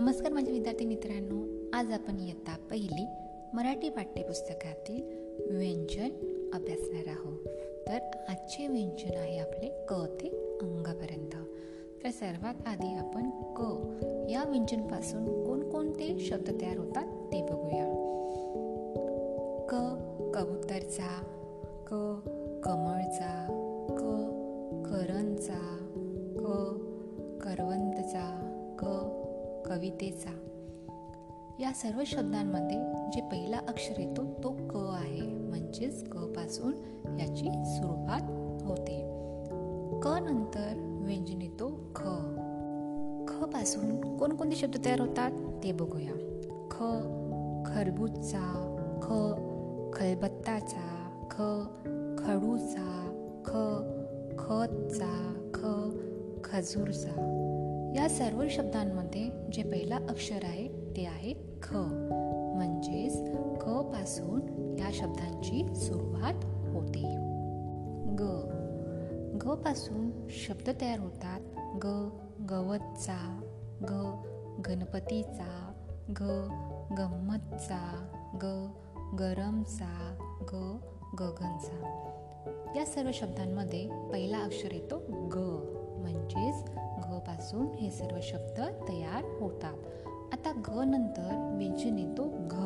नमस्कार माझ्या विद्यार्थी मित्रांनो आज आपण इयत्ता पहिली मराठी पाठ्यपुस्तकातील व्यंजन अभ्यासणार आहोत. तर आजचे व्यंजन आहे आपले क ते अंगापर्यंत. तर सर्वात आधी आपण क या व्यंजनपासून कोणकोणते शब्द तयार होतात ते बघूया. क कबूतरचा क कमळचा क करंचा क करवंतचा क कवितेचा. या सर्व शब्दांमध्ये जे पहिला अक्षर येतो तो क आहे. म्हणजेच क पासून याची सुरुवात होते. क नंतर व्यंजन येतो ख. ख पासून कोणकोणते शब्द तयार होतात? ते बघूया. ख खरबूजचा ख खलबत्ताचा ख खडूचा ख खतचा ख खजूरचा. या सर्व शब्दांमध्ये जे पहिला अक्षर आहे ते आहे ख. म्हणजेच ख पासून या शब्दांची सुरुवात होते. ग. ग पासून शब्द तयार होतात. ग गवतचा ग गणपतीचा ग गंमतचा ग गरमचा ग गगनचा. या सर्व शब्दांमध्ये पहिला अक्षर येतो ग. म्हणजेच पासून हे सर्व शब्द तयार होतात. आता घ नंतर व्यंजन येतो घ.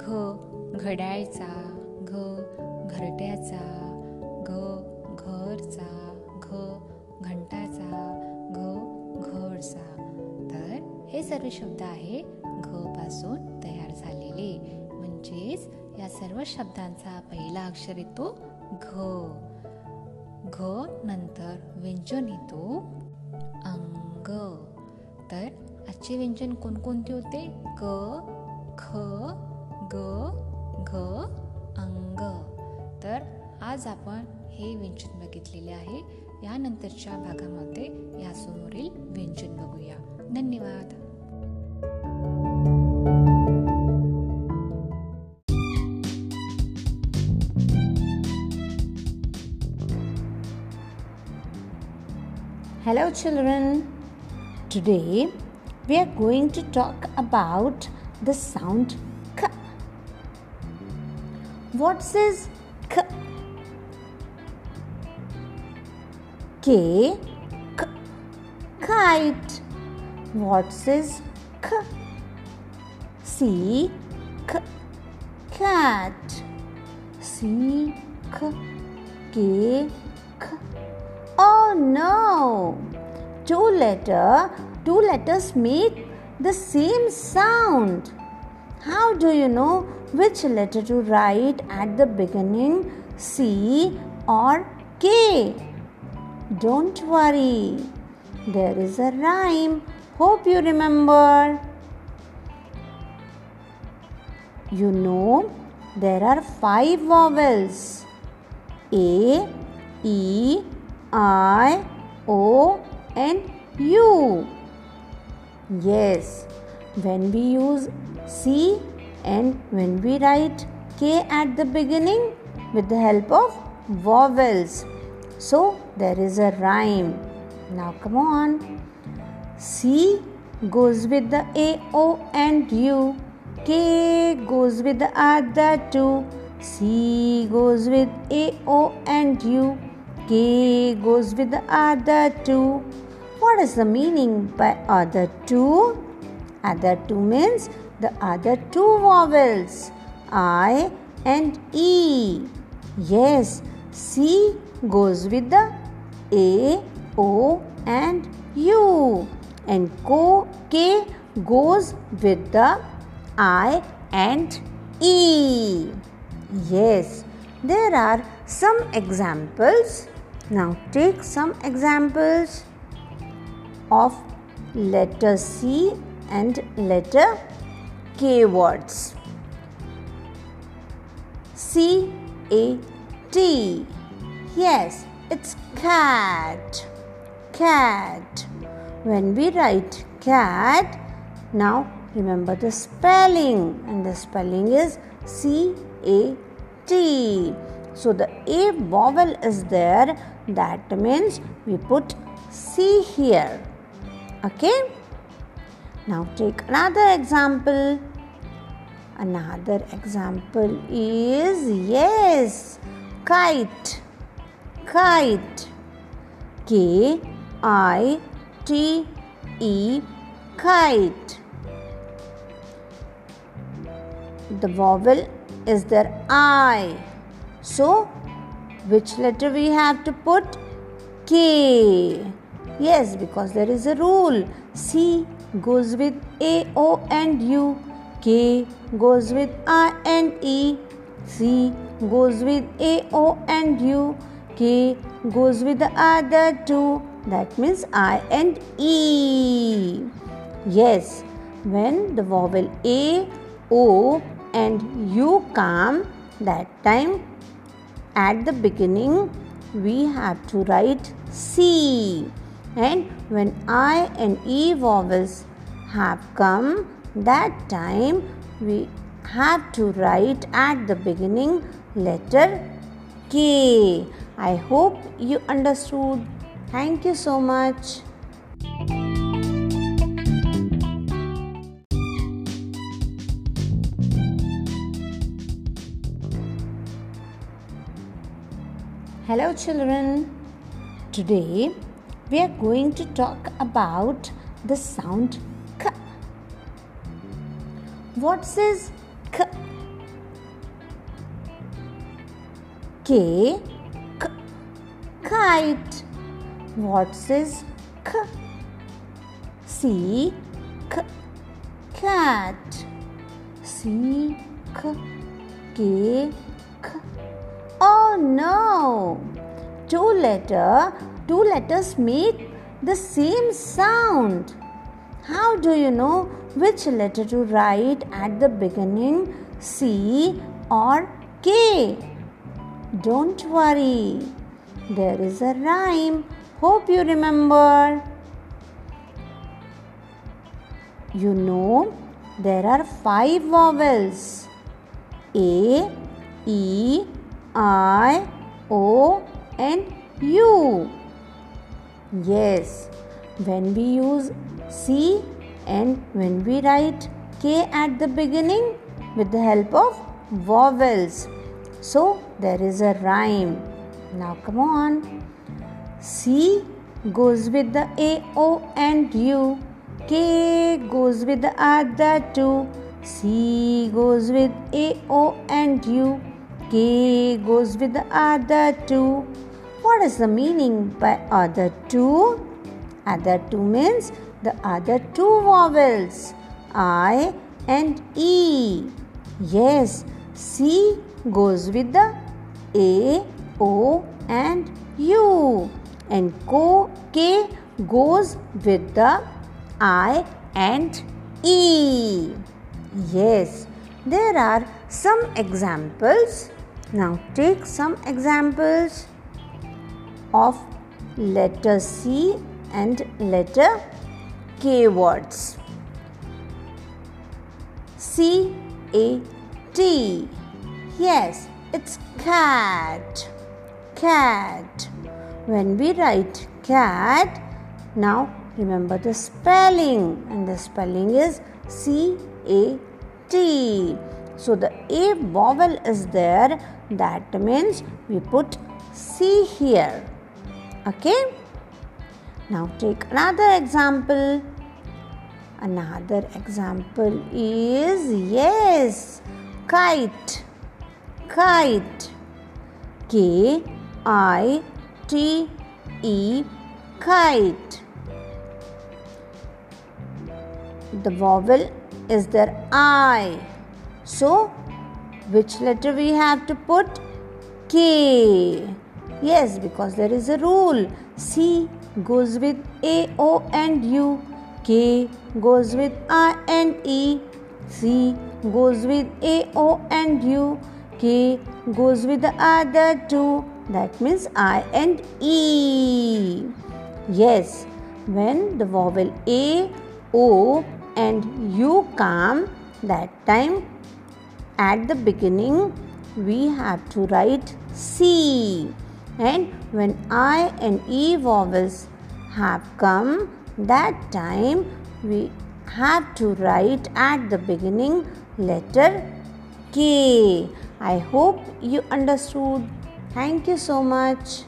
घ घड्याळचा घ घरट्याचा घ घरचा घ घंटाचा घ घरचा. तर हे सर्व शब्द आहे घ पासून तयार झालेले. म्हणजेच या सर्व शब्दांचा पहिला अक्षर येतो घ. घ नंतर व्यंजन येतो ग. तर आजचे व्यंजन कोणकोणते होते? क ख ग घ अंग. तर आज आपण हे व्यंजन बघितलेले आहे. यानंतरच्या भागामध्ये यासमोरील व्यंजन बघूया. धन्यवाद. Hello, children. Today we are going to talk about the sound k. What says k? K, k, kite. What says k? C, k, cat. C, k, k, k. Oh no! Two letter, two letters make the same sound. How do you know which letter to write at the beginning, C or K? Don't worry. There is a rhyme. Hope you remember. You know there are five vowels A, E, I, O, and U. Yes, when we use C and when we write K at the beginning with the help of vowels. So there is a rhyme. Now come on. C goes with the A, O, and U. K goes with the other two. C goes with A, O, and U. K goes with the other two. What is the meaning by other two? Other two means the other two vowels I and E. Yes, C goes with the A, O, and U, and K goes with the I and E. Yes, there are some examples now take some examples of letter C and letter K words. C A T. Yes, it's cat. Cat. When we write cat, now remember the spelling, and the spelling is C A T. So the A vowel is there that means we put C here. Okay. Now take another example. Another example is yes, kite. Kite. K I T E kite. The vowel is there I. So, which letter we have to put? K. Yes, because there is a rule. C goes with A, O, and U. K goes with I and E. C goes with A, O, and U. K goes with the other two. That means I and E. Yes, when the vowel A, O, and U come, that time at the beginning we have to write C and when I and E vowels have come that time we have to write at the beginning letter K. I hope you understood. Thank you so much. Hello, children. Today we are going to talk about the sound k. What says k? K, k kite. What says k? C, k cat. C, k k k. Oh no! Two letter two letters make the same sound. How do you know which letter to write at the beginning, C or K? Don't worry, there is a rhyme. Hope you remember. You know there are five vowels A, E, I, O, and U. Yes, when we use C and when we write K at the beginning with the help of vowels. So there is a rhyme. Now come on. C goes with the A, O, and U. K goes with the other two. C goes with A, O, and U. K goes with the other two. What is the meaning by other two? Other two means the other two vowels I and E. Yes, C goes with the A, O, and U, and K goes with the I and E. Yes, there are some examples. Now take some examples of letter C and letter K words. C A T. Yes, it's cat. Cat. When we write cat, now remember the spelling, and the spelling is C A T. So the A vowel is there, that means we put C here. Okay. Now take another example. Another example is yes, kite. Kite. K I T E kite. The vowel is there I. So, which letter we have to put? K. Yes, because there is a rule. C goes with A, O, and U. K goes with I and E. C goes with A, O, and U. K goes with the other two. That means I and E. Yes, when the vowel A, O, and U come, that time at the beginning we have to write C and when I and E vowels have come, that time we have to write at the beginning letter K. I hope you understood. Thank you so much.